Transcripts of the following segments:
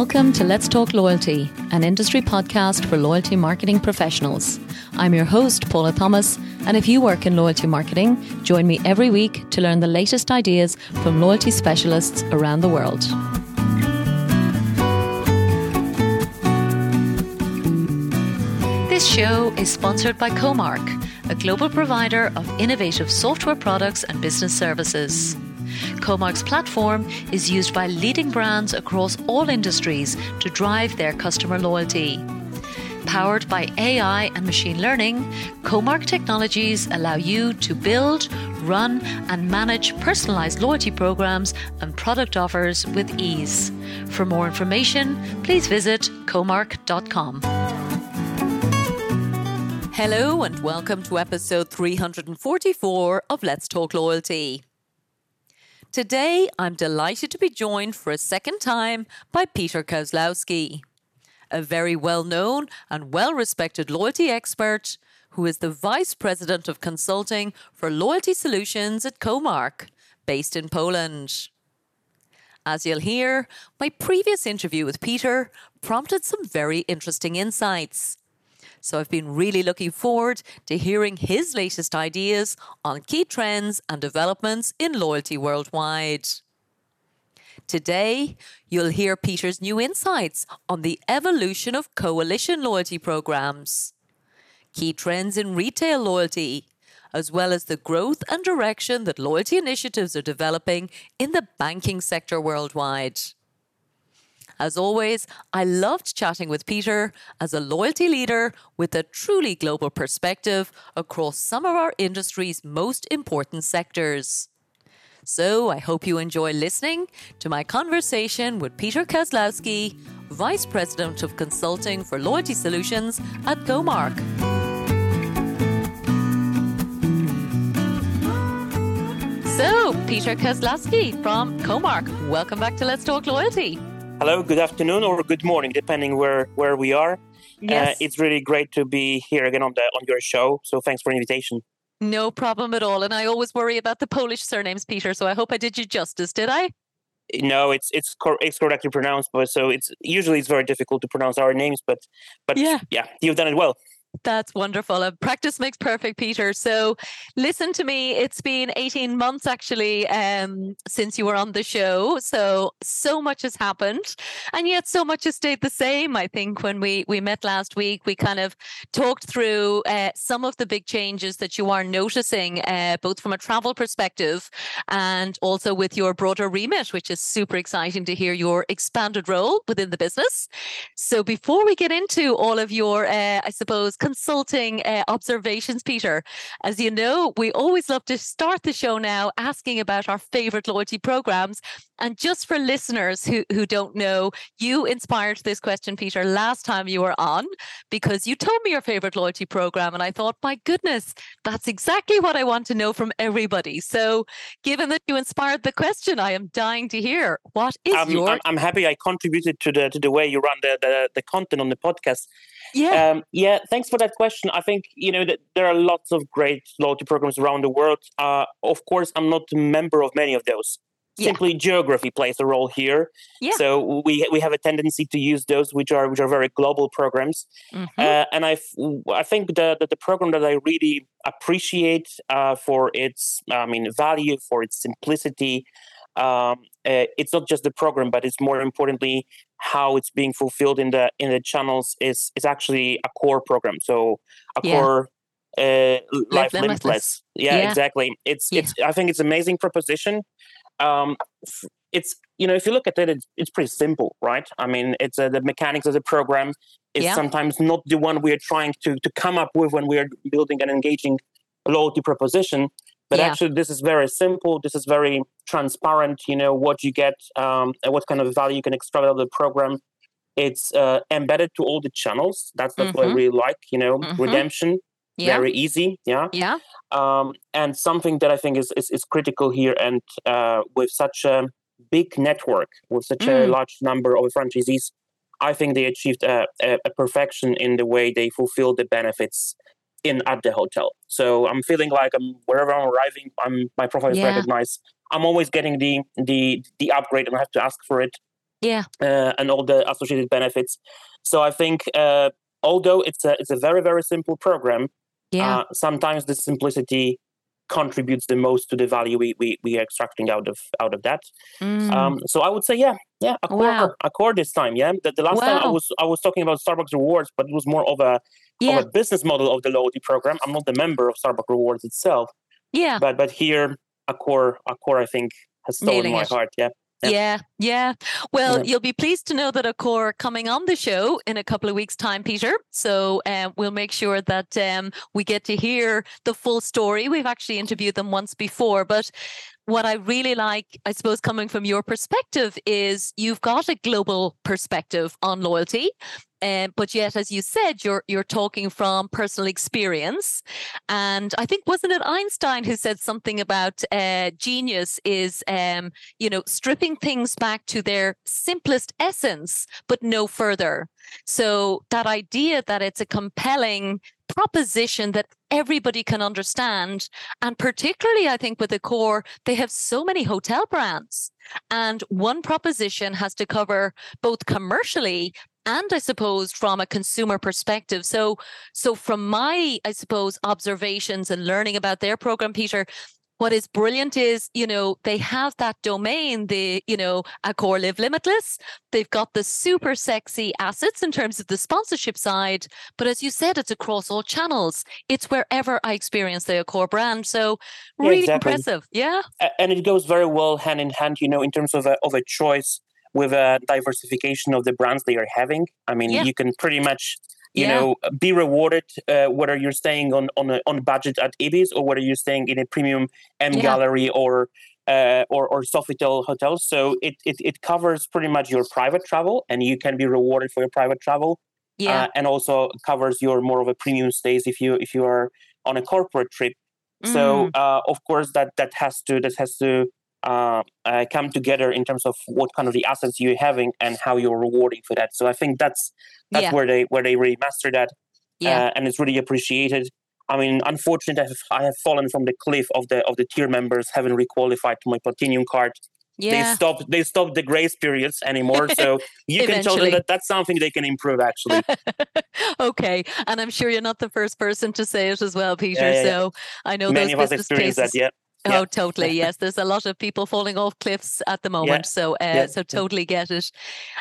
Welcome to Let's Talk Loyalty, an industry podcast for loyalty marketing professionals. I'm your host, Paula Thomas, and if you work in loyalty marketing, join me every week to learn the latest ideas from loyalty specialists around the world. This show is sponsored by Comarch, a global provider of innovative software products and business services. Comarch's platform is used by leading brands across all industries to drive their customer loyalty. Powered by AI and machine learning, Comark technologies allow you to build, run, and manage personalized loyalty programs and product offers with ease. For more information, please visit comarch.com. Hello, and welcome to episode 344 of Let's Talk Loyalty. Today, I'm delighted to be joined for a second time by Peter Kozlowski, a very well known and well respected loyalty expert who is the Vice President of Consulting for Loyalty Solutions at Comarch, based in Poland. As you'll hear, my previous interview with Peter prompted some very interesting insights so I've been really looking forward to hearing his latest ideas on key trends and developments in loyalty worldwide. Today, you'll hear Peter's new insights on the evolution of coalition loyalty programs, key trends in retail loyalty, as well as the growth and direction that loyalty initiatives are developing in the banking sector worldwide. As always, I loved chatting with Peter as a loyalty leader with a truly global perspective across some of our industry's most important sectors. So I hope you enjoy listening to my conversation with Peter Kozlowski, Vice President of Consulting for Loyalty Solutions at Comarch. So, Peter Kozlowski from Comarch, welcome back to Let's Talk Loyalty. Hello, good afternoon or good morning, depending where where we are. Uh, Yes. Uh, it's really great to be here again on the on your show. So thanks for the invitation. No problem at all. And I always worry about the Polish surnames, Peter. So I hope I did you justice, did I? No, it's it's cor- it's correctly pronounced, but so it's usually it's very difficult to pronounce our names, but but Yeah. yeah, you've done it well. That's wonderful. Practice makes perfect, Peter. So listen to me. It's been 18 months actually um, since you were on the show. So, so much has happened. And yet so much has stayed the same. I think when we, we met last week, we kind of talked through uh, some of the big changes that you are noticing, uh, both from a travel perspective and also with your broader remit, which is super exciting to hear your expanded role within the business. So before we get into all of your, uh, I suppose, consulting uh, observations, Peter, as you know, we always love to start the show now asking about our favorite loyalty programs. And just for listeners who, who don't know, you inspired this question, Peter, last time you were on because you told me your favorite loyalty program. And I thought, my goodness, that's exactly what I want to know from everybody. So given that you inspired the question, I am dying to hear what is I'm, your I'm, I'm happy I contributed to the to the way you run the the, the content on the podcast. Yeah. Um, yeah, thanks for that question. I think you know that there are lots of great loyalty programs around the world. Uh, of course, I'm not a member of many of those. Yeah. Simply geography plays a role here. Yeah. So we we have a tendency to use those which are which are very global programs. Mhm. Uh, and I, I think the, the the program that I really appreciate uh, for its I mean value for its simplicity. Um, uh, it's not just the program, but it's more importantly how it's being fulfilled in the in the channels is is actually a core program. So a Yeah. core uh, Live Limitless. limitless. Yeah, Yeah. exactly. It's Yeah. it's I think it's amazing proposition. Um, it's you know if you look at it, it's, it's pretty simple, right? I mean, it's uh, the mechanics of the program is Yeah. sometimes not the one we are trying to to come up with when we are building an engaging loyalty proposition. But Yeah. actually, this is very simple. This is very transparent. You know what you get, um, and what kind of value you can extract out of the program. It's uh, embedded to all the channels. That's that's what I Mhm. really like. You know, Mhm. redemption, yeah. very easy. Yeah yeah. um, and something that I think is, is, is critical here. And uh, with such a big network, with such a Mm. large number of franchisees, I think they achieved a, a, a perfection in the way they fulfill the benefits in at the hotel. So I'm feeling like I'm wherever I'm arriving, I'm my profile is Yeah. recognized. I'm always getting the the the upgrade, and I have to ask for it. Yeah. Uh, and all the associated benefits. So I think uh, although it's a it's a very very simple program, yeah. Uh, sometimes the simplicity contributes the most to the value we, we, we are extracting out of out of that. Mm. Um, so I would say, yeah, yeah, Accor, Wow. Accor this time, yeah. The, the last time I was I was talking about Starbucks rewards, but it was more of a yeah. of a business model of the loyalty program. I'm not the member of Starbucks rewards itself, yeah. but but here a core a core I think has stolen Nailing my it. heart. Yeah, Yeah. Yeah, yeah. Well, you'll be pleased to know that Accor coming on the show in a couple of weeks' time, Peter. So um, we'll make sure that um, we get to hear the full story. We've actually interviewed them once before, but what I really like, I suppose, coming from your perspective, is you've got a global perspective on loyalty. Um, but yet, as you said, you're you're talking from personal experience, and I think wasn't it Einstein who said something about uh, genius is um, you know, stripping things back to their simplest essence, but no further. So that idea that it's a compelling proposition that everybody can understand, and particularly I think with the core, they have so many hotel brands. And one proposition has to cover both commercially and I suppose from a consumer perspective. So so from my, I suppose, observations and learning about their program, Peter, what is brilliant is, you know, they have that domain, the, you know, Accor Live Limitless. They've got the super sexy assets in terms of the sponsorship side. But as you said, it's across all channels. It's wherever I experience the Accor brand. So Yeah, really exactly. impressive. Yeah. And it goes very well hand in hand. You know, in terms of a of a choice with a diversification of the brands they are having. I mean, Yeah. you can pretty much you Yeah. know be rewarded uh, whether you're staying on on a on budget at Ibis or whether you're staying in a premium M Yeah. Gallery or uh, or or Sofitel hotels. So it, it it covers pretty much your private travel, and you can be rewarded for your private travel, Yeah. uh, and also covers your more of a premium stays if you if you are on a corporate trip. So Mm. uh, of course that that has to that has to uh, uh, come together in terms of what kind of the assets you're having and how you're rewarding for that. So I think that's that's Yeah. where they where they really master that, Yeah. uh, and it's really appreciated. I mean, unfortunately, I have, I have fallen from the cliff of the of the tier members, haven't requalified to my platinum card. Yeah. They stopped they stopped the grace periods anymore. So you can tell them that that's something they can improve. Actually, okay. And I'm sure you're not the first person to say it as well, Peter. yeah, yeah. So I know many those of us business experience cases. that. Yeah, Yeah. Oh, totally. Yes, there's a lot of people falling off cliffs at the moment. So, uh, Yeah. so totally get it.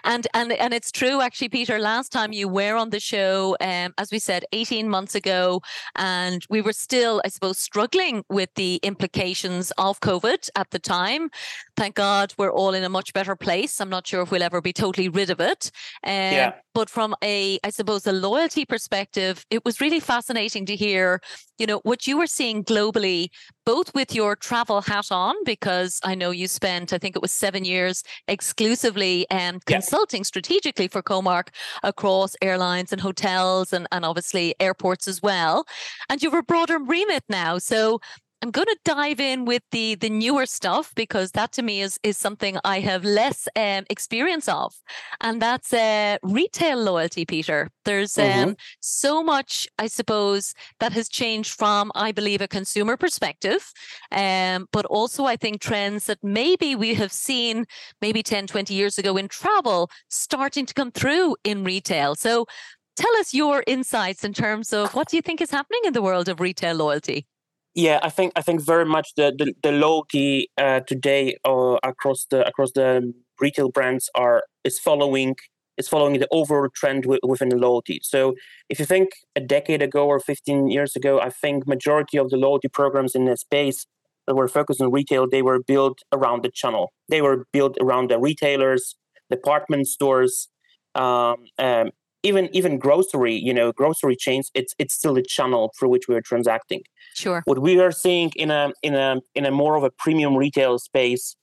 And and and it's true, actually, Peter. Last time you were on the show, um, as we said, 18 months ago, and we were still, I suppose, struggling with the implications of COVID at the time. Thank God we're all in a much better place. I'm not sure if we'll ever be totally rid of it. Um, Yeah. But from a, I suppose, a loyalty perspective, it was really fascinating to hear, you know, what you were seeing globally both with your travel hat on, because I know you spent, I think it was seven years exclusively um, consulting strategically for Comarch across airlines and hotels and, and obviously airports as well. And you have a broader remit now. So I'm going to dive in with the the newer stuff because that to me is is something I have less um, experience of, and that's uh, retail loyalty. Peter, there's um, so much I suppose that has changed from I believe a consumer perspective, um, but also I think trends that maybe we have seen maybe 10, 20 years ago in travel starting to come through in retail. So. Tell us your insights in terms of what do you think is happening in the world of retail loyalty? Yeah, I think I think very much the the, the loyalty uh, today uh, across the across the retail brands are is following is following the overall trend wi- within the loyalty. So if you think a decade ago or 15 years ago, I think majority of the loyalty programs in the space that were focused on retail, they were built around the channel. They were built around the retailers, department stores, um, um, even even grocery. You know, grocery chains. It's it's still a channel through which we are transacting Sure. what we are seeing in a in a in a more of a premium retail space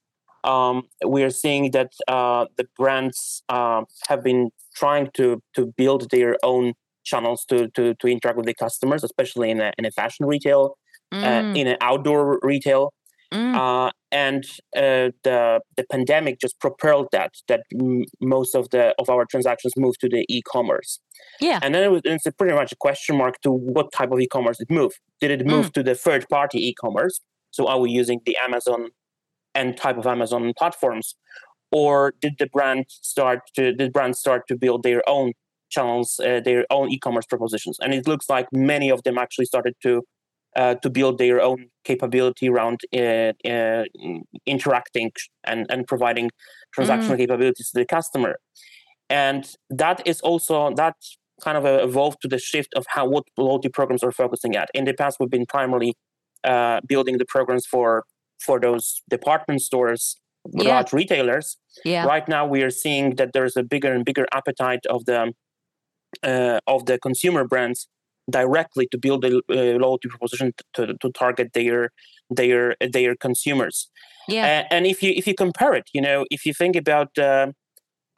um, we are seeing that uh, the brands uh, have been trying to to build their own channels to to, to interact with the customers especially in a, in a fashion retail uh, Mm, in an outdoor retail mm, uh, and uh, the the pandemic just propelled that that m- most of the of our transactions moved to the e-commerce. Yeah. and then it was, it's pretty much a question mark to what type of e-commerce it moved did it move to the third party e-commerce? So are we using the amazon and type of amazon platforms? Or did the brand start to did brand start to build their own channels, uh, their own e-commerce propositions? And it looks like many of them actually started to uh, to build their own capability around uh, uh, interacting and, and providing transactional mm. capabilities to the customer. And that is also that kind of evolved to the shift of how what loyalty programs are focusing at. In the past, we've been primarily uh, building the programs for for those department stores, yeah. large retailers. Yeah. Right now, we are seeing that there's a bigger and bigger appetite of the uh, of the consumer brands directly to build a uh, loyalty proposition to, to target their their their consumers. Yeah. Uh, and if you if you compare it, you know, if you think about uh,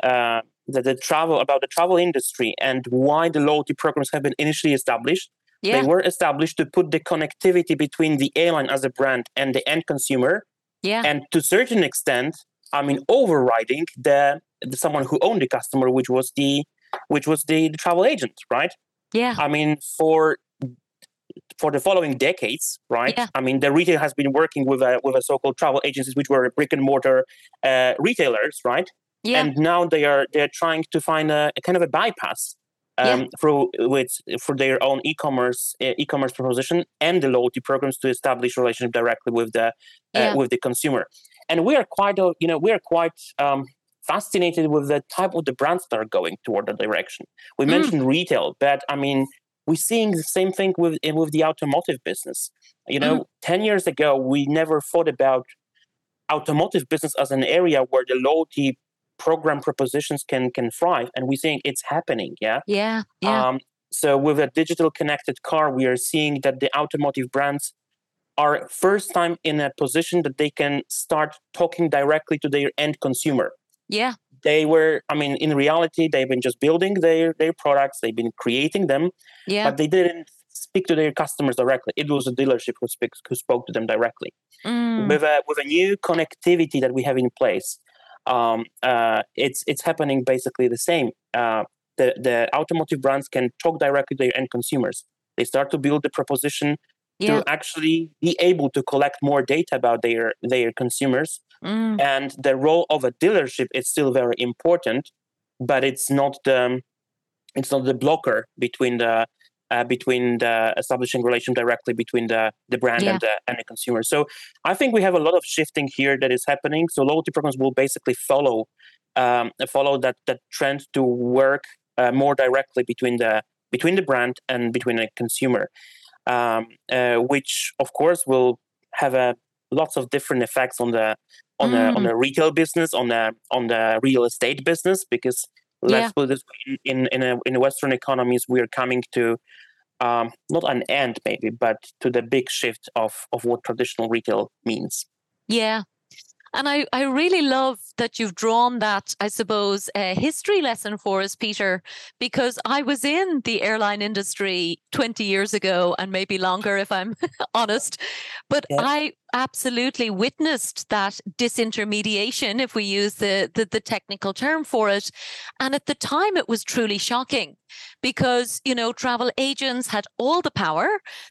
uh, the, the travel about the travel industry and why the loyalty programs have been initially established, yeah. they were established to put the connectivity between the airline as a brand and the end consumer. Yeah. And to a certain extent, I mean, overriding the, the someone who owned the customer, which was the which was the, the travel agent, right? Yeah. I mean, for for the following decades, right? Yeah. I mean, the retail has been working with a with a so-called travel agencies, which were brick and mortar uh, retailers, right? Yeah. And now they are they're trying to find a, a kind of a bypass um, yeah. through with for their own e-commerce uh, e-commerce proposition and the loyalty programs to establish relationship directly with the uh, yeah. with the consumer. And we are quite uh, you know we are quite um, fascinated with the type of the brands that are going toward the direction. We mm. mentioned retail, but I mean, we're seeing the same thing with eh, with the automotive business. You know, mm. ten years ago, we never thought about automotive business as an area where the loyalty program propositions can can thrive, and we're seeing it's happening. Yeah, yeah, yeah. Um, so with a digital connected car, we are seeing that the automotive brands are first time in a position that they can start talking directly to their end consumer yeah. They were, I mean, in reality, they've been just building their their products. They've been creating them, yeah. but they didn't speak to their customers directly. It was a dealership who speaks who spoke to them directly. Mm. With a with a new connectivity that we have in place, um, uh, it's it's happening basically the same. Uh, the the automotive brands can talk directly to their end consumers. They start to build the proposition yeah. to actually be able to collect more data about their their consumers mm. and the role of a dealership is still very important but it's not the it's not the blocker between the uh, between the establishing relation directly between the the brand yeah. and the and the consumer so i think we have a lot of shifting here that is happening so loyalty programs will basically follow um, follow that that trend to work uh, more directly between the between the brand and between the consumer um, uh, which of course will have a lots of different effects on the on mm. the on the retail business, on the on the real estate business, because let's yeah. put this in in a, in Western economies, we are coming to um, not an end maybe, but to the big shift of of what traditional retail means. Yeah, and I, I really love that you've drawn that, I suppose, a history lesson for us, Peter, because I was in the airline industry 20 years ago and maybe longer, if I'm honest. But yeah. I absolutely witnessed that disintermediation, if we use the, the, the technical term for it. And at the time, it was truly shocking because you know travel agents had all the power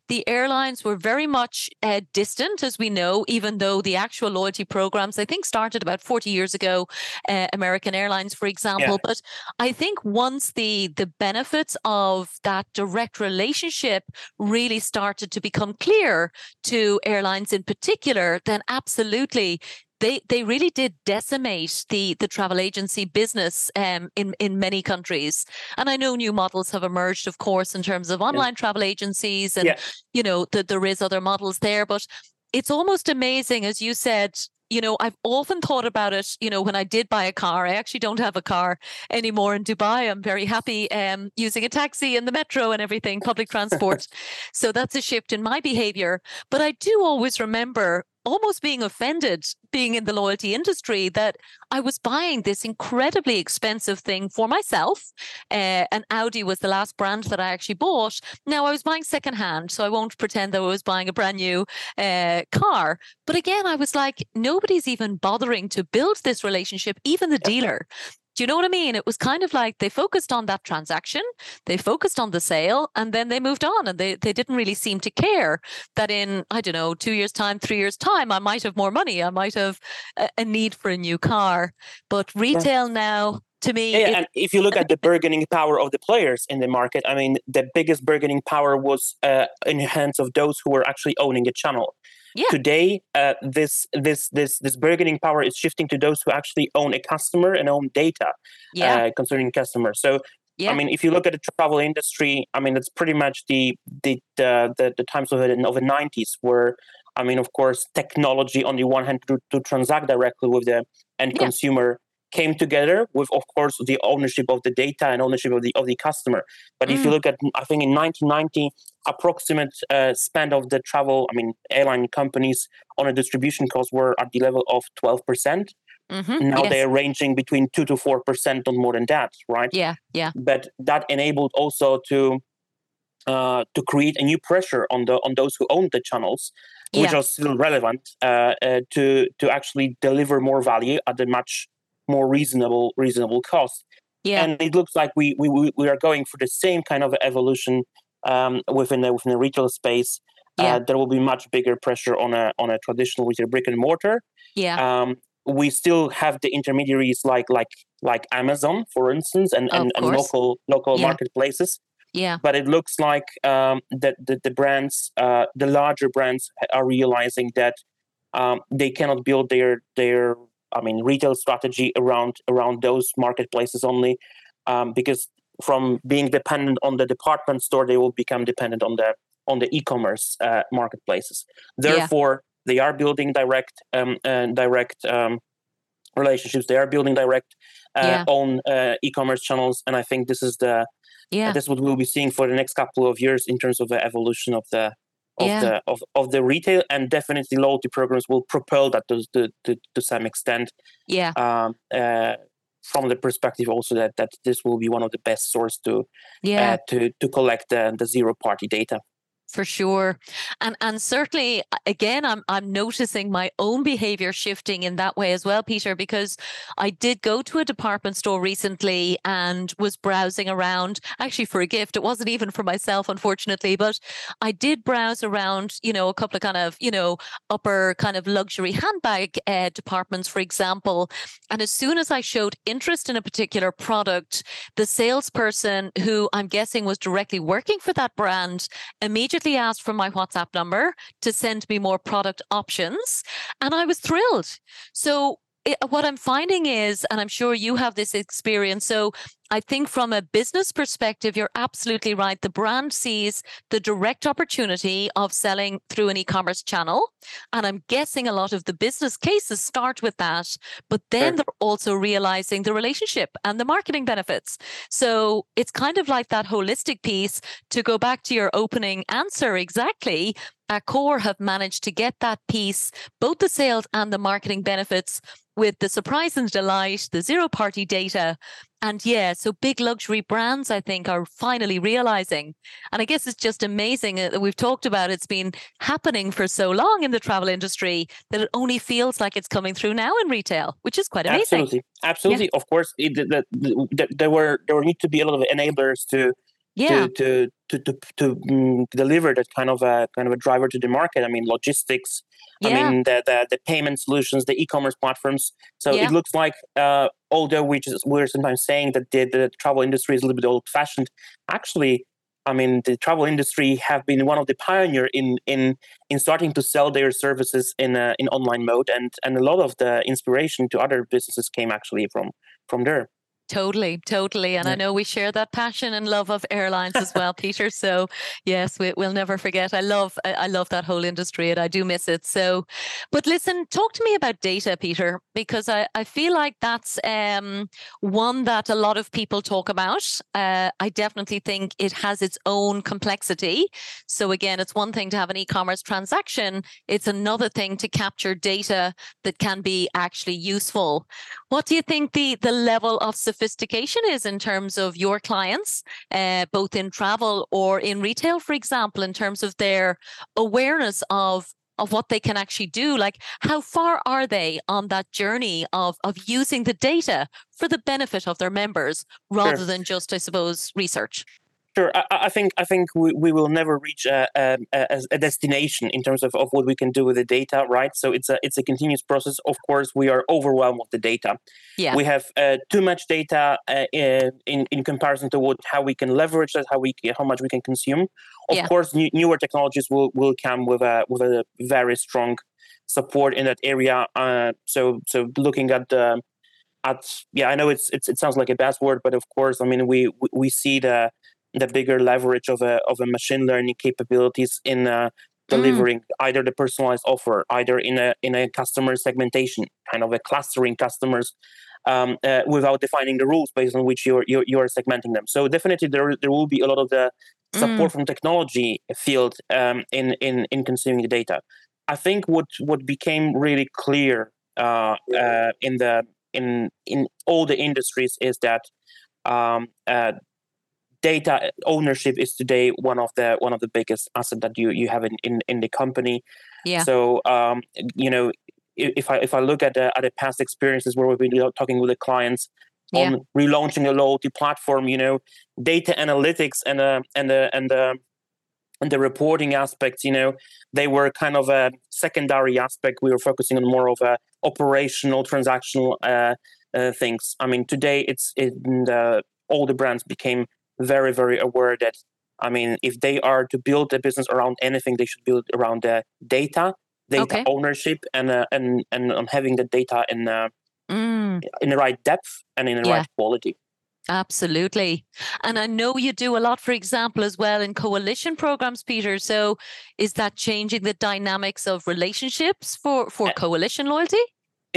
the airlines were very much uh, distant as we know even though the actual loyalty programs i think started about 40 years ago uh, american airlines for example yeah. but i think once the the benefits of that direct relationship really started to become clear to airlines in particular then absolutely they they really did decimate the the travel agency business um, in in many countries. And I know new models have emerged, of course, in terms of online yeah. travel agencies, and yeah. you know that there is other models there. But it's almost amazing, as you said, you know, I've often thought about it, you know, when I did buy a car, I actually don't have a car anymore in Dubai. I'm very happy um, using a taxi and the metro and everything, public transport. so that's a shift in my behavior. But I do always remember almost being offended being in the loyalty industry that I was buying this incredibly expensive thing for myself. Uh, and Audi was the last brand that I actually bought. Now I was buying secondhand, so I won't pretend that I was buying a brand new uh, car. But again, I was like, nobody's even bothering to build this relationship, even the dealer Do you know what I mean? It was kind of like they focused on that transaction, they focused on the sale, and then they moved on and they, they didn't really seem to care that in, I don't know, two years' time, three years' time, I might have more money, I might have a, a need for a new car. But retail yeah. now, to me. Yeah, it, and if you look at the bargaining power of the players in the market, I mean, the biggest bargaining power was uh, in the hands of those who were actually owning a channel. Yeah. Today, uh, this this this this bargaining power is shifting to those who actually own a customer and own data yeah. uh, concerning customers. So yeah. I mean, if you look at the travel industry, I mean, it's pretty much the the the, the, the times of the, of the 90s where, I mean, of course, technology on the one hand to, to transact directly with the end yeah. consumer came together with, of course, the ownership of the data and ownership of the of the customer. But mm. if you mm. look at, I think in 1990, approximate uh, spend of the travel, I mean, airline companies on a distribution cost were at the level of 12 percent. Mm-hmm. Now yes. they're ranging between two to four percent on more than that, right? Yeah, yeah. But that enabled also to uh, to create a new pressure on the on those who own the channels, which yeah. are still relevant, uh, uh, to to actually deliver more value at a much more reasonable reasonable cost. Yeah. And it looks like we we we are going for the same kind of evolution um, within the within the retail space. Uh, yeah. Uh, there will be much bigger pressure on a on a traditional retail brick and mortar. Yeah. Um, we still have the intermediaries like like like Amazon, for instance, and, and, and local local yeah. marketplaces. Yeah. But it looks like um, that the, the brands, uh, the larger brands, are realizing that um, they cannot build their their I mean, retail strategy around around those marketplaces only, um, because from being dependent on the department store, they will become dependent on the on the e-commerce uh, marketplaces. Therefore, yeah. they are building direct um, uh, direct um, relationships. They are building direct uh, yeah. own uh, e-commerce channels, and I think this is the yeah. this is what we'll be seeing for the next couple of years in terms of the evolution of the of yeah. the of, of the retail and definitely loyalty programs will propel that to to, to, to some extent. Yeah. Um, uh, from the perspective also that that this will be one of the best source to yeah. uh, to to collect the, the zero party data for sure. And and certainly again i'm i'm noticing my own behavior shifting in that way as well peter because i did go to a department store recently and was browsing around actually for a gift it wasn't even for myself unfortunately but i did browse around you know a couple of kind of you know upper kind of luxury handbag uh, departments for example and as soon as i showed interest in a particular product the salesperson who i'm guessing was directly working for that brand immediately asked for my WhatsApp number to send me more product options. And I was thrilled. So it, what I'm finding is, and I'm sure you have this experience. So I think from a business perspective, you're absolutely right. The brand sees the direct opportunity of selling through an e commerce channel. And I'm guessing a lot of the business cases start with that, but then sure. they're also realizing the relationship and the marketing benefits. So it's kind of like that holistic piece to go back to your opening answer exactly. Accor have managed to get that piece, both the sales and the marketing benefits with the surprise and delight, the zero party data. And yeah, so big luxury brands, I think, are finally realizing. And I guess it's just amazing uh, that we've talked about it's been happening for so long in the travel industry that it only feels like it's coming through now in retail, which is quite amazing. Absolutely. Absolutely. Yeah. Of course, it, the, the, the, there were there were need to be a lot of enablers to yeah. to to to to, um, deliver that kind of a kind of a driver to the market. I mean, logistics. Yeah. I mean, the, the, the payment solutions, the e-commerce platforms. So it looks like, uh, although we just, we're sometimes saying that the, the travel industry is a little bit old-fashioned, actually, I mean, the travel industry have been one of the pioneer in in in starting to sell their services in a, in online mode, and and a lot of the inspiration to other businesses came actually from from there. Totally, totally. And yeah. I know we share that passion and love of airlines as well, Peter. So yes, we, will never forget. I love I love that whole industry and I do miss it. So but listen, talk to me about data, Peter, because I, I feel like that's um, one that a lot of people talk about. Uh, I definitely think it has its own complexity. So again, it's one thing to have an e-commerce transaction. It's another thing to capture data that can be actually useful. What do you think the the level of sophistication is in terms of your clients, uh, both in travel or in retail, for example, in terms of their awareness of of what they can actually do like how far are they on that journey of of using the data for the benefit of their members rather sure. than just i suppose research Sure, I, I, think I think we, we will never reach a, a, a, destination in terms of, of what we can do with the data, right? So it's a it's a continuous process. Of course, we are overwhelmed with the data. Yeah. We have uh, too much data uh, in, in comparison to what how we can leverage that, how we how much we can consume. Of yeah. course, new, newer technologies will, will come with a with a very strong support in that area. Uh, so so looking at the at yeah, I know it's, it's it sounds like a buzzword, but of course, I mean we we see the the bigger leverage of a of a machine learning capabilities in uh, mm. delivering mm. either the personalized offer, either in a in a customer segmentation, kind of a clustering customers um, uh, without defining the rules based on which you're, you're, you're segmenting them. So definitely there there will be a lot of the support mm. from technology field um, in in in consuming the data. I think what what became really clear uh, uh, in the in in all the industries is that um, uh, data ownership is today one of the one of the biggest asset that you you have in in, in the company. Yeah. So um, you know, if I if I look at the at the past experiences where we've been talking with the clients yeah. on relaunching a loyalty platform, you know, data analytics and uh and the and the and the reporting aspects, you know, they were kind of a secondary aspect. We were focusing on more of a operational, transactional uh, uh, things. I mean, today it's in the, all the brands became very, very aware that, I mean, if they are to build a business around anything, they should build around the data, data okay. ownership, and uh, and and on having the data in uh, mm. in the right depth and in the yeah. right quality. Absolutely. And I know you do a lot, for example, as well in coalition programs, Peter. So is that changing the dynamics of relationships for, for uh, coalition loyalty?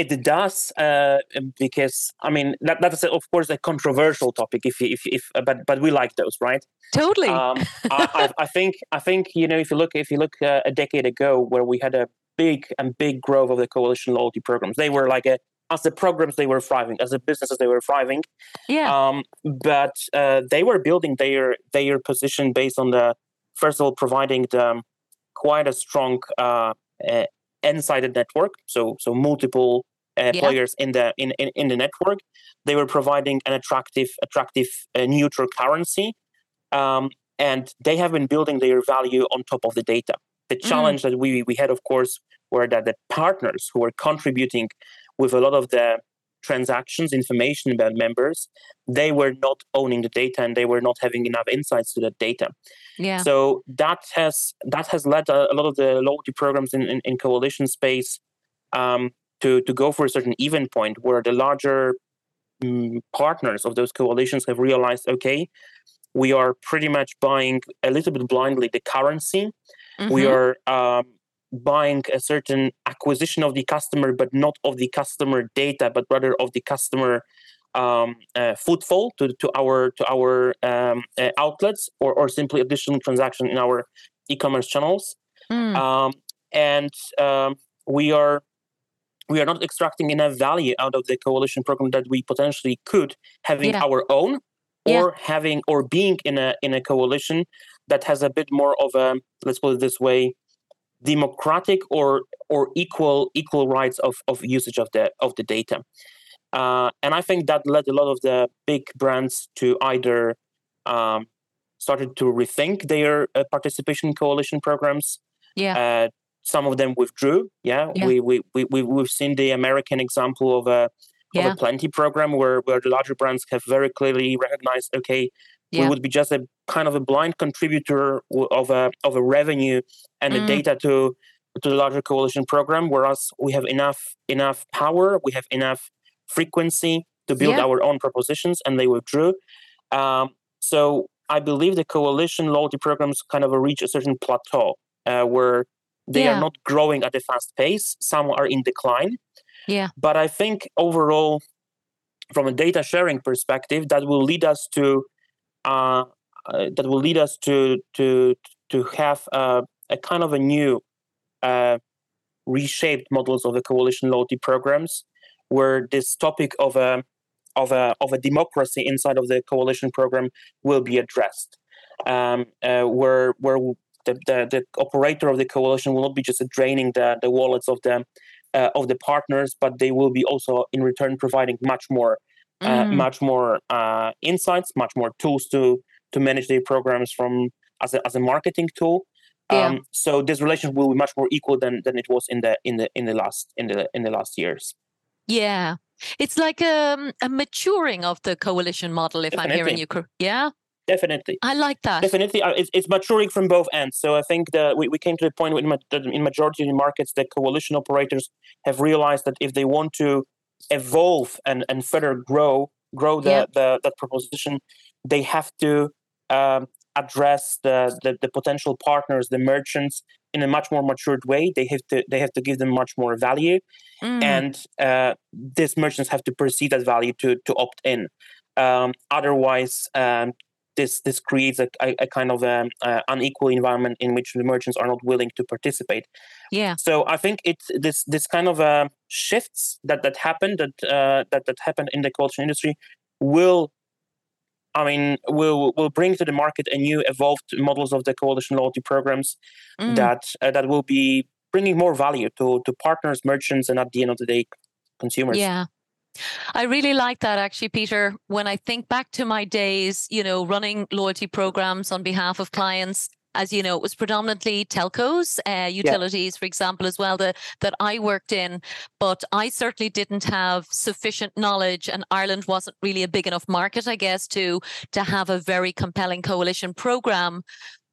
It does uh, because I mean that, that's of course a controversial topic. If if if but but we like those, right? Totally. Um, I, I, think I think you know if you look if you look uh, a decade ago where we had a big and big growth of the coalition loyalty programs, they were like a as the programs they were thriving as the businesses they were thriving. Yeah. Um, but uh, they were building their their position based on the first of all providing the quite a strong uh, uh, n-sided network, so so multiple uh, yeah. players in the in, in, in the network. They were providing an attractive attractive uh, neutral currency, um, and they have been building their value on top of the data. The mm. challenge mm. that we we had, of course, were that the partners who were contributing with a lot of the transactions information about members they were not owning the data and they were not having enough insights to that data yeah so that has that has led a, a lot of the loyalty programs in, in, in coalition space um, to to go for a certain even point where the larger um, partners of those coalitions have realized okay we are pretty much buying a little bit blindly the currency mm-hmm. we are um, buying a certain acquisition of the customer but not of the customer data but rather of the customer um, uh, footfall to, to our to our um, uh, outlets or, or simply additional transaction in our e-commerce channels mm. um, and um, we are we are not extracting enough value out of the coalition program that we potentially could having yeah. our own or yeah. having or being in a in a coalition that has a bit more of a let's put it this way democratic or or equal equal rights of, of usage of the of the data uh, and i think that led a lot of the big brands to either um, started to rethink their uh, participation coalition programs yeah uh, some of them withdrew. Yeah, yeah. We, we, we, we, we've seen the American example of a, yeah. of a Plenti program where, where the larger brands have very clearly recognized, okay, yeah. we would be just a kind of a blind contributor of a, of a revenue and mm. the data to, to the larger coalition program, whereas we have enough, enough power, we have enough frequency to build yeah. our own propositions, and they withdrew. Um, so I believe the coalition loyalty programs kind of reach a certain plateau uh, where they yeah. are not growing at a fast pace. Some are in decline. Yeah. But I think overall, from a data sharing perspective, that will lead us to uh, uh, that will lead us to to to have a kind of a new uh, reshaped models of the coalition loyalty programs, where this topic of a of a of a democracy inside of the coalition program will be addressed. Um, uh, where where the, the, the operator of the coalition will not be just draining the, the wallets of the uh, of the partners, but they will be also in return providing much more uh, mm. much more uh, insights, much more tools to to manage their programs from as a, as a marketing tool. Yeah. Um, so this relationship will be much more equal than than it was in the in the in the last in the in the last years. Yeah, it's like a, um, a maturing of the coalition model. If Definitely. I'm hearing you, yeah. Definitely, I like that. Definitely, uh, it's, it's maturing from both ends. So I think that we, we came to the point that in majority of the markets, the coalition operators have realized that if they want to evolve and, and further grow grow the, yep. the that proposition, they have to um, address the, the, the potential partners, the merchants, in a much more matured way. They have to they have to give them much more value, mm. and uh, these merchants have to perceive that value to to opt in. Um, otherwise, um, this this creates a, a, a kind of um, uh, unequal environment in which the merchants are not willing to participate. Yeah. So I think it's this this kind of uh, shifts that that happened that uh, that that happened in the culture industry will I mean, will will bring to the market a new evolved models of the coalition loyalty programs mm. that uh, that will be bringing more value to to partners, merchants, and at the end of the day, consumers. Yeah. I really like that actually, Peter. When I think back to my days, you know, running loyalty programs on behalf of clients, as you know, it was predominantly telcos, uh, utilities, yeah. for example, as well, that, that I worked in. But I certainly didn't have sufficient knowledge, and Ireland wasn't really a big enough market, I guess, to to have a very compelling coalition program.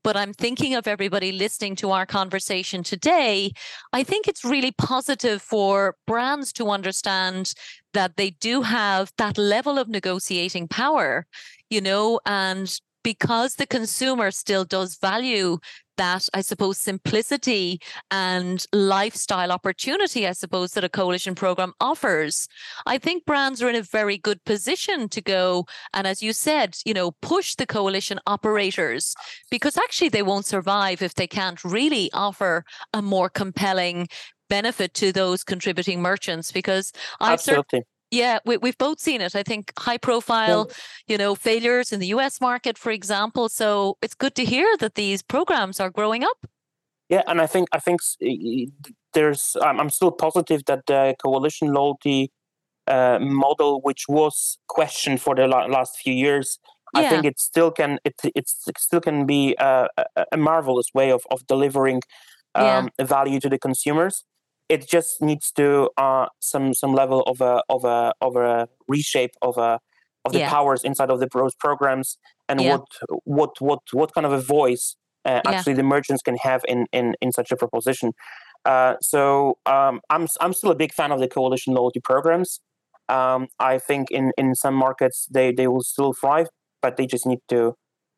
But I'm thinking of everybody listening to our conversation today. I think it's really positive for brands to understand that they do have that level of negotiating power, you know, and because the consumer still does value that, I suppose, simplicity and lifestyle opportunity, I suppose, that a coalition program offers. I think brands are in a very good position to go and, as you said, you know, push the coalition operators because actually they won't survive if they can't really offer a more compelling benefit to those contributing merchants because I've Absolutely. Yeah, we, we've both seen it. I think high profile, you know, failures in the US market, for example. So it's good to hear that these programs are growing up. Yeah, and I think I think there's I'm still positive that the coalition loyalty uh, model, which was questioned for the last few years, yeah. I think it still can it it still can be a, a marvelous way of of delivering um, yeah. value to the consumers it just needs to uh, some some level of a of a of a reshape of a of the yeah. powers inside of the those programs and yeah. what what what what kind of a voice uh, yeah. actually the merchants can have in in in such a proposition. Uh, so um, I'm I'm still a big fan of the coalition loyalty programs. Um, I think in in some markets they they will still thrive, but they just need to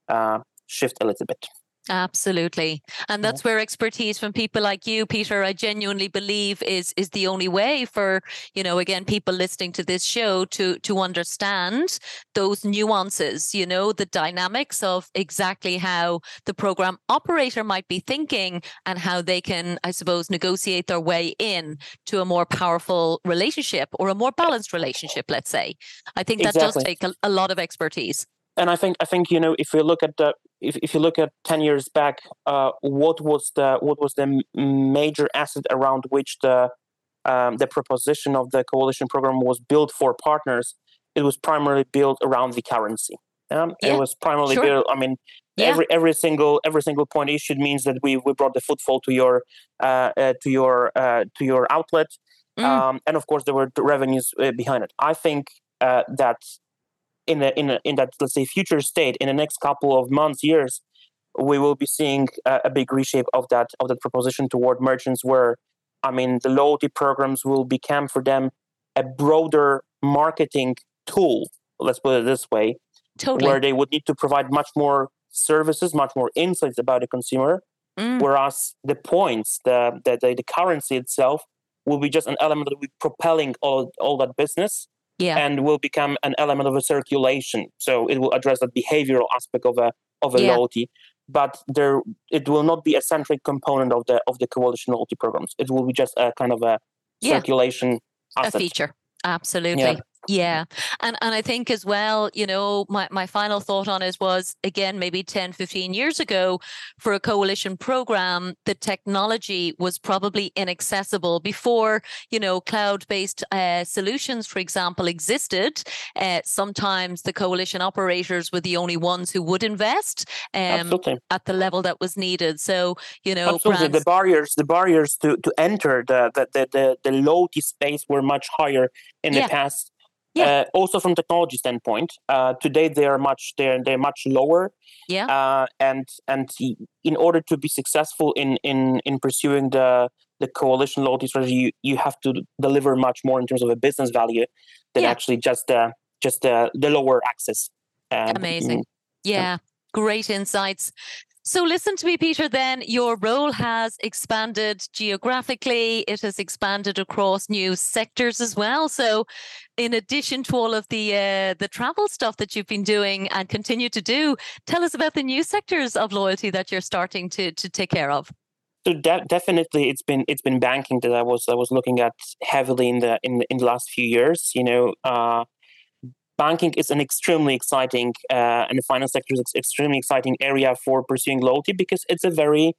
uh, shift a little bit. Absolutely. And that's where expertise from people like you, Peter, I genuinely believe is is the only way for, you know, again, people listening to this show to to understand those nuances, you know, the dynamics of exactly how the program operator might be thinking and how they can, I suppose, negotiate their way in to a more powerful relationship or a more balanced relationship, let's say. I think that exactly. does take a, a lot of expertise and I think I think you know if you look at the if, if you look at 10 years back uh, what was the what was the major asset around which the um, the proposition of the coalition program was built for partners it was primarily built around the currency um, yeah, it was primarily sure. built i mean yeah. every every single every single point issued means that we we brought the footfall to your uh, uh, to your uh, to your outlet mm. um, and of course there were revenues uh, behind it i think uh, that in a, in a, in that let's say future state in the next couple of months years we will be seeing a, a, big reshape of that of that proposition toward merchants where i mean the loyalty programs will become for them a broader marketing tool let's put it this way totally. where they would need to provide much more services much more insights about the consumer mm. whereas the points the, the, the the currency itself will be just an element that will be propelling all, all that business yeah. and will become an element of a circulation. So it will address that behavioral aspect of a of a yeah. loyalty, but there it will not be a centric component of the of the coalition loyalty programs. It will be just a kind of a yeah. circulation asset. a feature. Absolutely. Yeah. And and I think as well, you know, my, my final thought on it was again, maybe 10, 15 years ago, for a coalition program, the technology was probably inaccessible before, you know, cloud-based uh, solutions, for example, existed. Uh, sometimes the coalition operators were the only ones who would invest um, at the level that was needed. So, you know, Absolutely. Brands... the barriers, the barriers to, to enter the the, the, the, the loyalty space were much higher in yeah. the past yeah. Uh, also from technology standpoint, uh, today they are much they're they're much lower. Yeah. Uh, and and in order to be successful in in in pursuing the the coalition loyalty strategy, you, you have to deliver much more in terms of a business value than yeah. actually just the just the the lower access. Amazing. Mm, yeah. yeah. Great insights. So, listen to me, Peter. Then your role has expanded geographically, it has expanded across new sectors as well. So, in addition to all of the uh, the travel stuff that you've been doing and continue to do, tell us about the new sectors of loyalty that you're starting to to take care of. So de- definitely, it's been it's been banking that I was I was looking at heavily in the in the, in the last few years. You know, uh, banking is an extremely exciting uh, and the finance sector is an extremely exciting area for pursuing loyalty because it's a very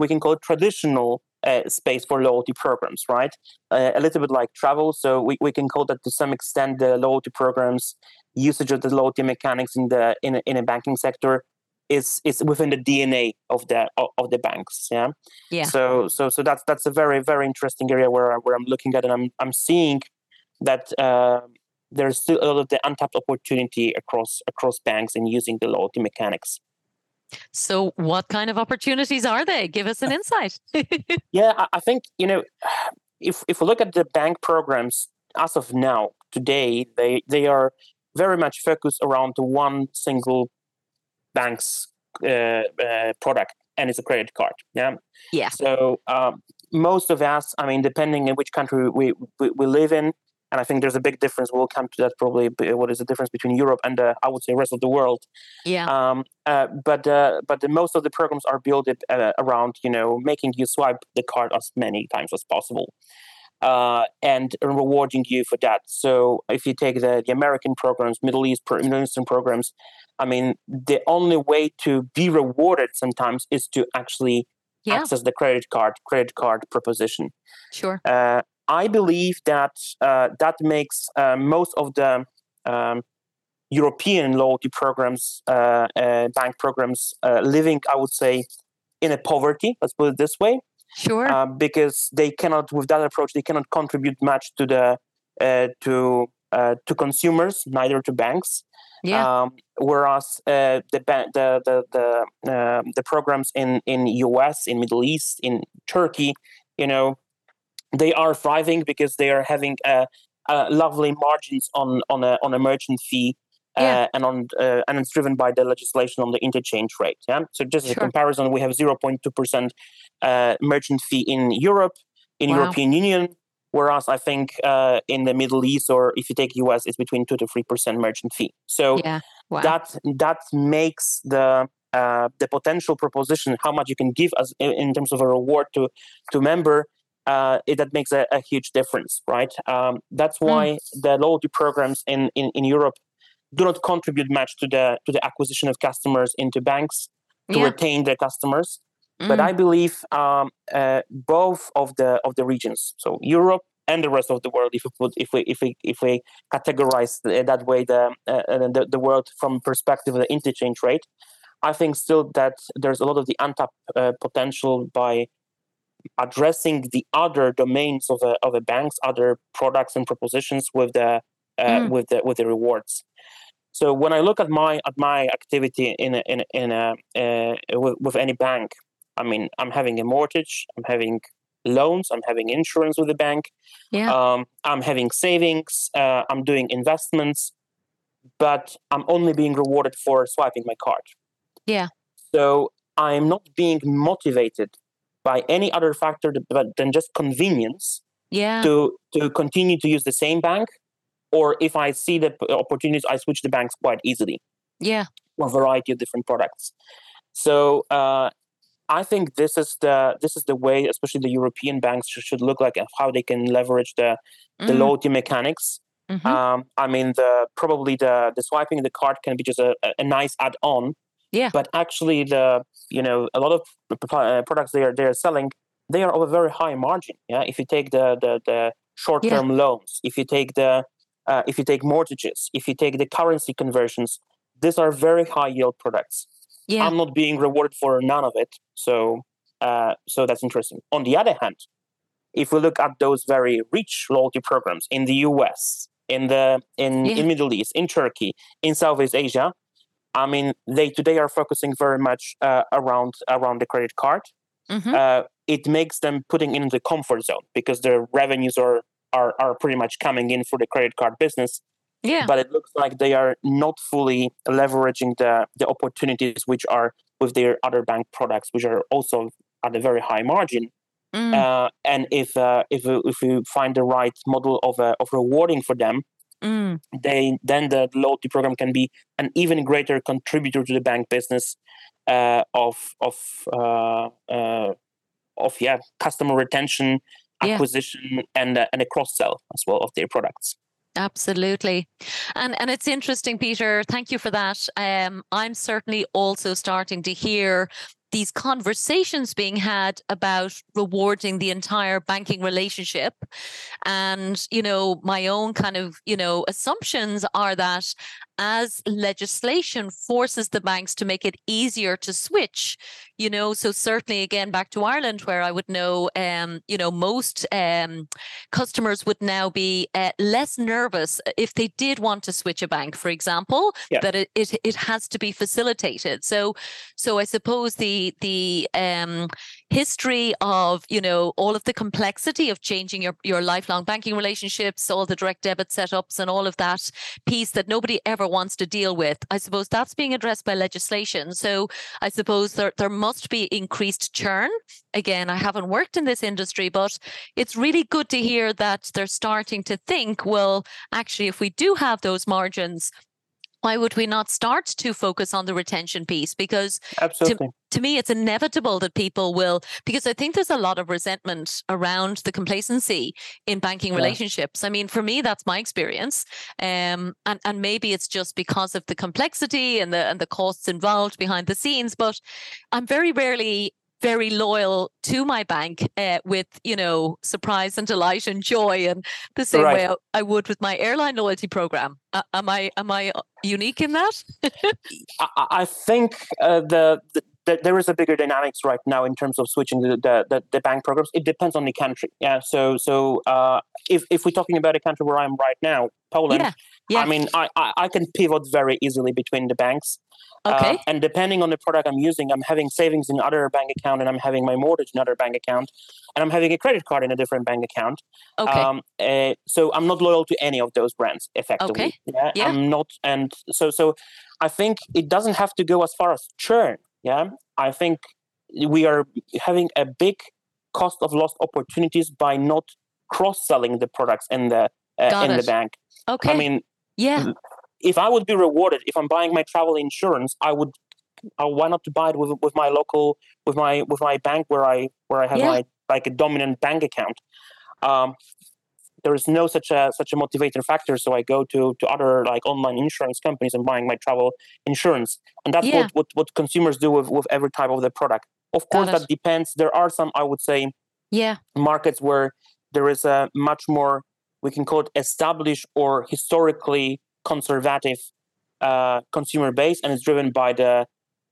we can call it traditional uh, space for loyalty programs right uh, a little bit like travel so we, we can call that to some extent the loyalty programs usage of the loyalty mechanics in the in a, in a banking sector is is within the DNA of the of the banks. Yeah. Yeah. So so so that's that's a very very interesting area where where I'm looking at and I'm I'm seeing that uh, there's still a lot of the untapped opportunity across across banks in using the loyalty mechanics. So, what kind of opportunities are they? Give us an insight. yeah, I think you know, if if we look at the bank programs as of now, today, they they are very much focused around one single bank's uh, uh, product, and it's a credit card. Yeah. Yeah. So um, most of us, I mean, depending in which country we, we, we live in, and I think there's a big difference. We'll come to that probably. What is the difference between Europe and uh, I would say rest of the world? Yeah. Um, uh, but uh, but the, most of the programs are built uh, around you know making you swipe the card as many times as possible. Uh, and rewarding you for that. So if you take the, the American programs, Middle East, Middle Eastern programs, I mean, the only way to be rewarded sometimes is to actually yeah. access the credit card credit card proposition. Sure. Uh, I believe that uh, that makes uh, most of the um, European loyalty programs, uh, uh bank programs, uh, living, I would say, in a poverty. Let's put it this way. Sure. Uh, because they cannot, with that approach, they cannot contribute much to the to to consumers, neither to banks. Yeah. Um, whereas the the the the, um, the programs in in US, in Middle East, in Turkey, you know, they are thriving because they are having uh, uh, lovely margins on on a on a merchant fee. Uh, yeah. and on uh, and it's driven by the legislation on the interchange rate. Yeah. So just as sure. a comparison, we have 0.2 percent uh, merchant fee in Europe, in wow. European Union, whereas I think uh, in the Middle East or if you take US, it's between two to three percent merchant fee. So yeah. wow. that that makes the uh, the potential proposition how much you can give as in terms of a reward to to member uh, it, that makes a, a, huge difference, right? Um, that's hmm. why mm. the loyalty programs in, in, in Europe do not contribute much to the to the acquisition of customers into banks to yeah. retain their customers. Mm. But I believe um, uh, both of the of the regions, so Europe and the rest of the world, if we put if we if we if we categorize that way the uh, uh, the, the world from perspective of the interchange rate, I think still that there's a lot of the untapped uh, potential by addressing the other domains of a, of a bank's other products and propositions with the uh, mm. with the with the rewards. So when I look at my at my activity in a, in a, in a uh, with, with any bank, I mean I'm having a mortgage, I'm having loans, I'm having insurance with the bank, yeah. Um, I'm having savings, uh, I'm doing investments, but I'm only being rewarded for swiping my card. Yeah. So I'm not being motivated by any other factor than just convenience yeah. to to continue to use the same bank or if i see the opportunities i switch the banks quite easily yeah a variety of different products so uh, i think this is the this is the way especially the european banks should, look like and how they can leverage the the mm. loyalty mechanics Mm-hmm. Um, I mean, the probably the the swiping the card can be just a, a nice add-on. Yeah. But actually, the you know a lot of uh, products they are they are selling they are of a very high margin. Yeah. If you take the the, the short-term yeah. loans, if you take the uh, if you take mortgages, if you take the currency conversions, these are very high yield products. Yeah. I'm not being rewarded for none of it. So uh, so that's interesting. On the other hand, if we look at those very rich loyalty programs in the US, in the in, yeah. in Middle East, in Turkey, in Southeast Asia, I mean, they today are focusing very much uh, around around the credit card. Mm-hmm. Uh, it makes them putting in the comfort zone because their revenues are, are are pretty much coming in for the credit card business. Yeah. But it looks like they are not fully leveraging the the opportunities which are with their other bank products, which are also at a very high margin. Mm. Uh, and if uh, if if you find the right model of uh, of rewarding for them, mm. they then the loyalty program can be an even greater contributor to the bank business uh, of of uh, uh, of yeah customer retention, acquisition, yeah. and and a cross sell as well of their products. Absolutely. And and it's interesting, Peter. Thank you for that. Um, I'm certainly also starting to hear these conversations being had about rewarding the entire banking relationship. And you know my own kind of you know assumptions are that as legislation forces the banks to make it easier to switch you know so certainly again back to ireland where i would know um you know most um customers would now be uh, less nervous if they did want to switch a bank for example yeah. that it, it it has to be facilitated so so i suppose the the um history of you know all of the complexity of changing your your lifelong banking relationships all the direct debit setups and all of that piece that nobody ever wants to deal with. I suppose that's being addressed by legislation. So i suppose there there must be increased churn. Again i haven't worked in this industry but it's really good to hear that they're starting to think well actually if we do have those margins why would we not start to focus on the retention piece? Because Absolutely. To, to me, it's inevitable that people will, because I think there's a lot of resentment around the complacency in banking yeah. relationships. I mean, for me, that's my experience. Um, and, and maybe it's just because of the complexity and the and the costs involved behind the scenes, but I'm very rarely very loyal to my bank uh, with you know surprise and delight and joy and the same right. way I, I, would with my airline loyalty program uh, am i am i unique in that I, I, think uh, the, the there is a bigger dynamics right now in terms of switching the, the, the, bank programs. It depends on the country. Yeah. So so uh, if if we're talking about a country where I'm right now, Poland, yeah. Yeah. I mean, I, I, I can pivot very easily between the banks. Okay. Uh, and depending on the product I'm using, I'm having savings in other bank account, and I'm having my mortgage in other bank account, and I'm having a credit card in a different bank account. Okay. Um, uh, so I'm not loyal to any of those brands, effectively. Okay. Yeah, yeah. I'm not, and so so I think it doesn't have to go as far as churn. Yeah. I think we are having a big cost of lost opportunities by not cross selling the products in the uh, in it. the bank. Okay. I mean, yeah if I would be rewarded if I'm buying my travel insurance, I would. Uh, why not to buy it with with my local with my with my bank where I where I have yeah. my like a dominant bank account. Um, there is no such a such a motivating factor. So I go to to other like online insurance companies and buying my travel insurance, and that's yeah. what, what what consumers do with with every type of the product. Of course, that depends. There are some I would say, yeah, markets where there is a much more we can call it established or historically conservative uh, consumer base, and it's driven by the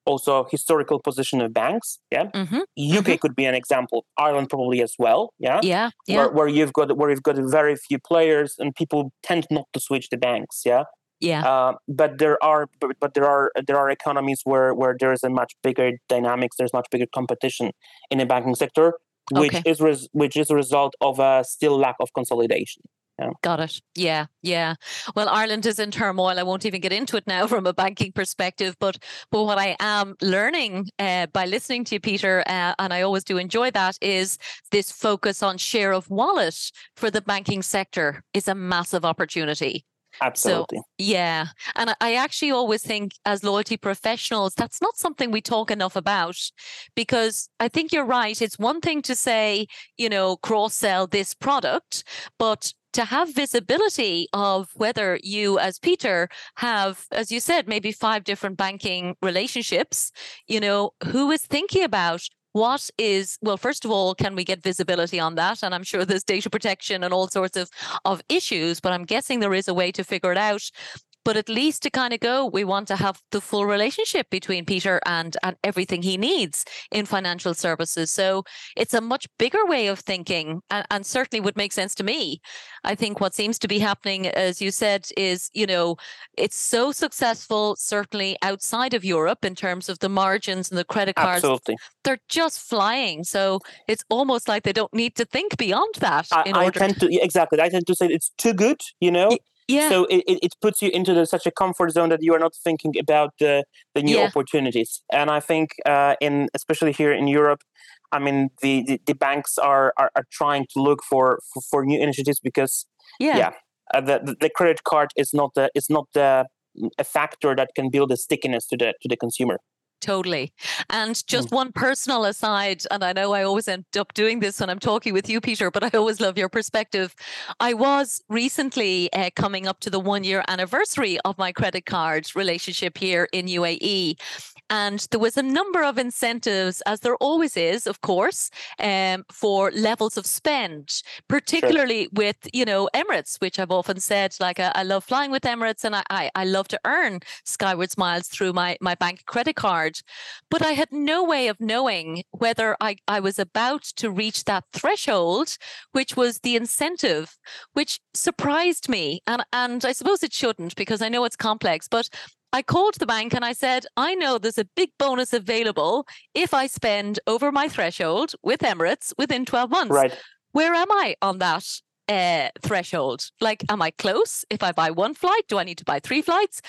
also historical position of banks. Yeah, mm-hmm. UK mm-hmm. could be an example. Ireland probably as well. Yeah, yeah, yeah. Where, where, you've got where you've got very few players, and people tend not to switch the banks. Yeah. Yeah. Uh, but there are but, but there are there are economies where where there is a much bigger dynamics. There's much bigger competition in the banking sector, which okay. is res- which is a result of a still lack of consolidation. Got it. Yeah, yeah. Well, Ireland is in turmoil. I won't even get into it now from a banking perspective, but but what I am learning uh, by listening to you, Peter, uh, and I always do enjoy that, is this focus on share of wallet for the banking sector is a massive opportunity. Absolutely. So, yeah. And I actually always think as loyalty professionals, that's not something we talk enough about because I think you're right. It's one thing to say, you know, cross sell this product, but to have visibility of whether you, as Peter, have, as you said, maybe five different banking relationships, you know, who is thinking about what is well first of all can we get visibility on that? And i'm sure there's data protection and all sorts of of issues but i'm guessing there is a way to figure it out but at least to kind of go we want to have the full relationship between peter and and everything he needs in financial services. So it's a much bigger way of thinking and, and, certainly would make sense to me. I think what seems to be happening as you said is you know it's so successful certainly outside of europe in terms of the margins and the credit cards. Absolutely. they're just flying. So it's almost like they don't need to think beyond that I, I tend to exactly. I tend to say it's too good you know yeah. So it, it puts you into the, such a comfort zone that you are not thinking about the, the new yeah. opportunities. And I think uh, in especially here in Europe, I mean the, the, the banks are, are, are trying to look for, for, for new initiatives because yeah, yeah uh, the, the credit card is not the is not the a factor that can build a stickiness to the to the consumer. Totally. And just mm. one personal aside, and I know I always end up doing this when I'm talking with you, Peter, but I always love your perspective. I was recently uh, coming up to the one year anniversary of my credit card relationship here in UAE. And there was a number of incentives, as there always is, of course, um, for levels of spend, particularly sure. with, you know, Emirates, which I've often said, like I, I love flying with Emirates and I, I, I love to earn Skywards miles through my, my bank credit card. But I had no way of knowing whether I, I was about to reach that threshold, which was the incentive, which surprised me. And, and I suppose it shouldn't because I know it's complex, but I called the bank and I said, I know there's a big bonus available if I spend over my threshold with Emirates within 12 months. Right. Where am I on that uh, threshold? Like, am I close? If I buy one flight, do I need to buy three flights?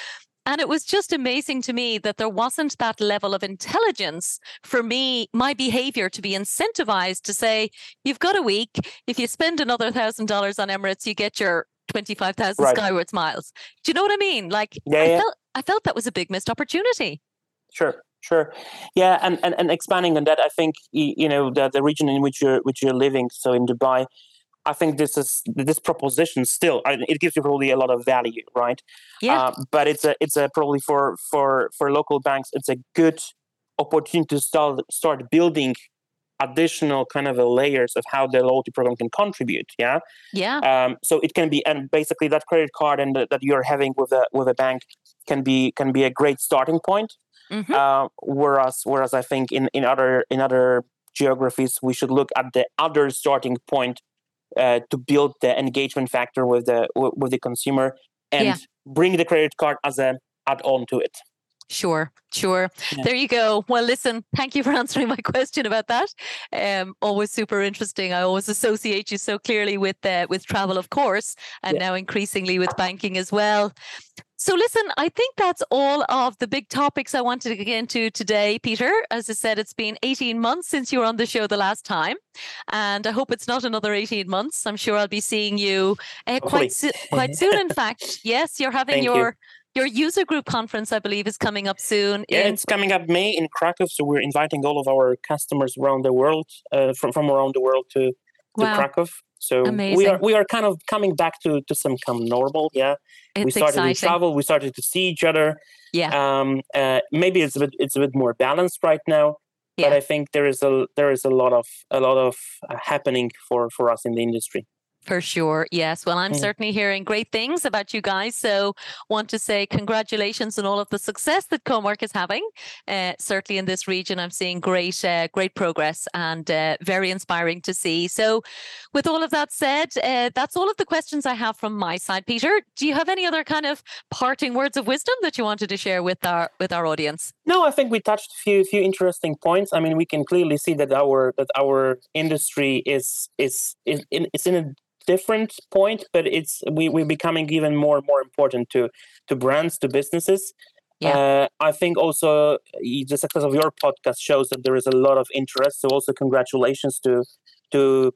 And it was just amazing to me that there wasn't that level of intelligence for me, my behavior to be incentivized to say, you've got a week. If you spend another thousand dollars on Emirates, you get your 25,000 right. Skywards miles. Do you know what I mean? Like, yeah, I, yeah. Felt, I felt that was a big missed opportunity. Sure, sure. Yeah, and, and, and expanding on that, I think, you know, the, the region in which you're, which you're living, so in Dubai, I think this is this proposition still it gives you probably a lot of value, right? Yeah. Uh, but it's a it's a probably for for for local banks it's a good opportunity to start start building additional kind of layers of how the loyalty program can contribute yeah yeah um, so it can be and basically that credit card and the, that you're having with a with a bank can be can be a great starting point mm-hmm. uh, whereas whereas i think in in other in other geographies we should look at the other starting point uh, to build the engagement factor with the with the consumer and yeah. bring the credit card as a add-on to it Sure, sure. Yeah. There you go. Well, listen, thank you for answering my question about that. Um, always super interesting. I always associate you so clearly with uh, with travel, of course, and yeah. now increasingly with banking as well. So, listen, I think that's all of the big topics I wanted to get into today, Peter. As I said, it's been 18 months since you were on the show the last time, and I hope it's not another 18 months. I'm sure I'll be seeing you uh, quite so- quite soon. In fact, yes, you're having Thank your you your user group conference, I believe, is coming up soon. Yeah, in... it's coming up May in Krakow. So we're inviting all of our customers around the world, uh, from from around the world to to wow. Krakow. So Amazing. we are we are kind of coming back to to some kind of normal. Yeah, it's we started exciting. to travel. We started to see each other. Yeah. Um. Uh, maybe it's a bit it's a bit more balanced right now. Yeah. But I think there is a there is a lot of a lot of uh, happening for for us in the industry. For sure. Yes. Well, I'm certainly hearing great things about you guys. So, want to say congratulations on all of the success that Comarch is having. Uh, certainly in this region, I'm seeing great, uh, great progress and uh, very inspiring to see. So, with all of that said, uh, that's all of the questions I have from my side. Peter, do you have any other kind of parting words of wisdom that you wanted to share with our with our audience? No, I think we touched a few few interesting points. I mean, we can clearly see that our that our industry is is is in, is in a different point, but it's we we're becoming even more and more important to to brands to businesses. Yeah. Uh, I think also the success of your podcast shows that there is a lot of interest. So also congratulations to to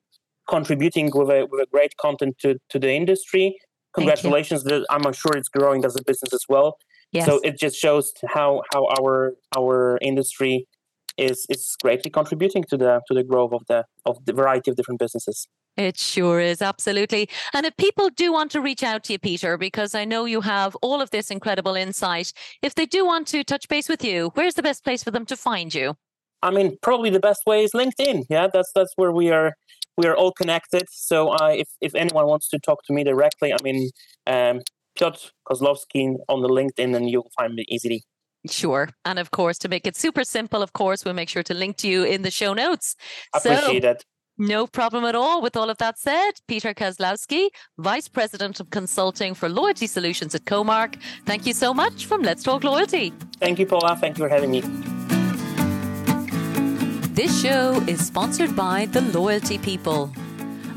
contributing with a with a great content to to the industry. Congratulations! That I'm sure it's growing as a business as well. Yes. So it just shows how how our our industry is is greatly contributing to the to the growth of the of the variety of different businesses. It sure is, absolutely. And if people do want to reach out to you, Peter, because I know you have all of this incredible insight, if they do want to touch base with you, where's the best place for them to find you? I mean, probably the best way is LinkedIn. Yeah, that's that's where we are. We are all connected. So, uh, if if anyone wants to talk to me directly, I mean, um, Piotr Kozlowski on the LinkedIn, and you'll find me easily. Sure. And of course, to make it super simple, of course, we'll make sure to link to you in the show notes. Appreciate so, it. No problem at all. With all of that said, Peter Kozlowski, Vice President of Consulting for Loyalty Solutions at Comarch. Thank you so much from Let's Talk Loyalty. Thank you, Paula. Thank you for having me. This show is sponsored by The Loyalty People,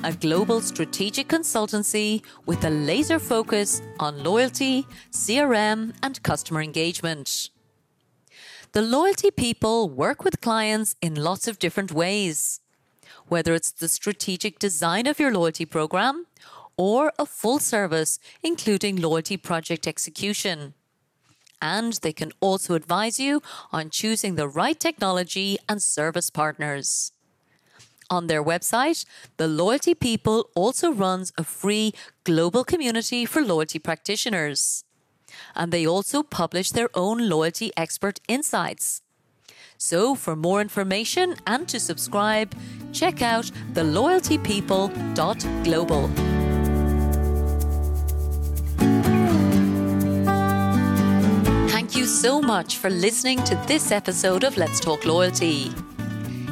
a global strategic consultancy with a laser focus on loyalty, CRM, and customer engagement. The Loyalty People work with clients in lots of different ways, whether it's the strategic design of your loyalty program or a full service, including loyalty project execution and they can also advise you on choosing the right technology and service partners. On their website, the Loyalty People also runs a free global community for loyalty practitioners. And they also publish their own loyalty expert insights. So, for more information and to subscribe, check out theloyaltypeople.global. Thank you so much for listening to this episode of Let's Talk Loyalty.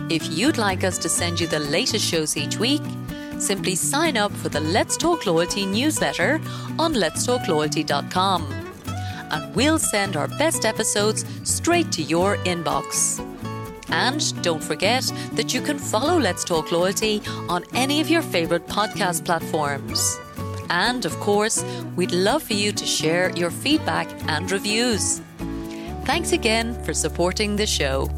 If you'd like us to send you the latest shows each week, simply sign up for the Let's Talk Loyalty newsletter on letstalkloyalty.com and we'll send our best episodes straight to your inbox. And don't forget that you can follow Let's Talk Loyalty on any of your favorite podcast platforms. And of course, we'd love for you to share your feedback and reviews. Thanks again for supporting the show.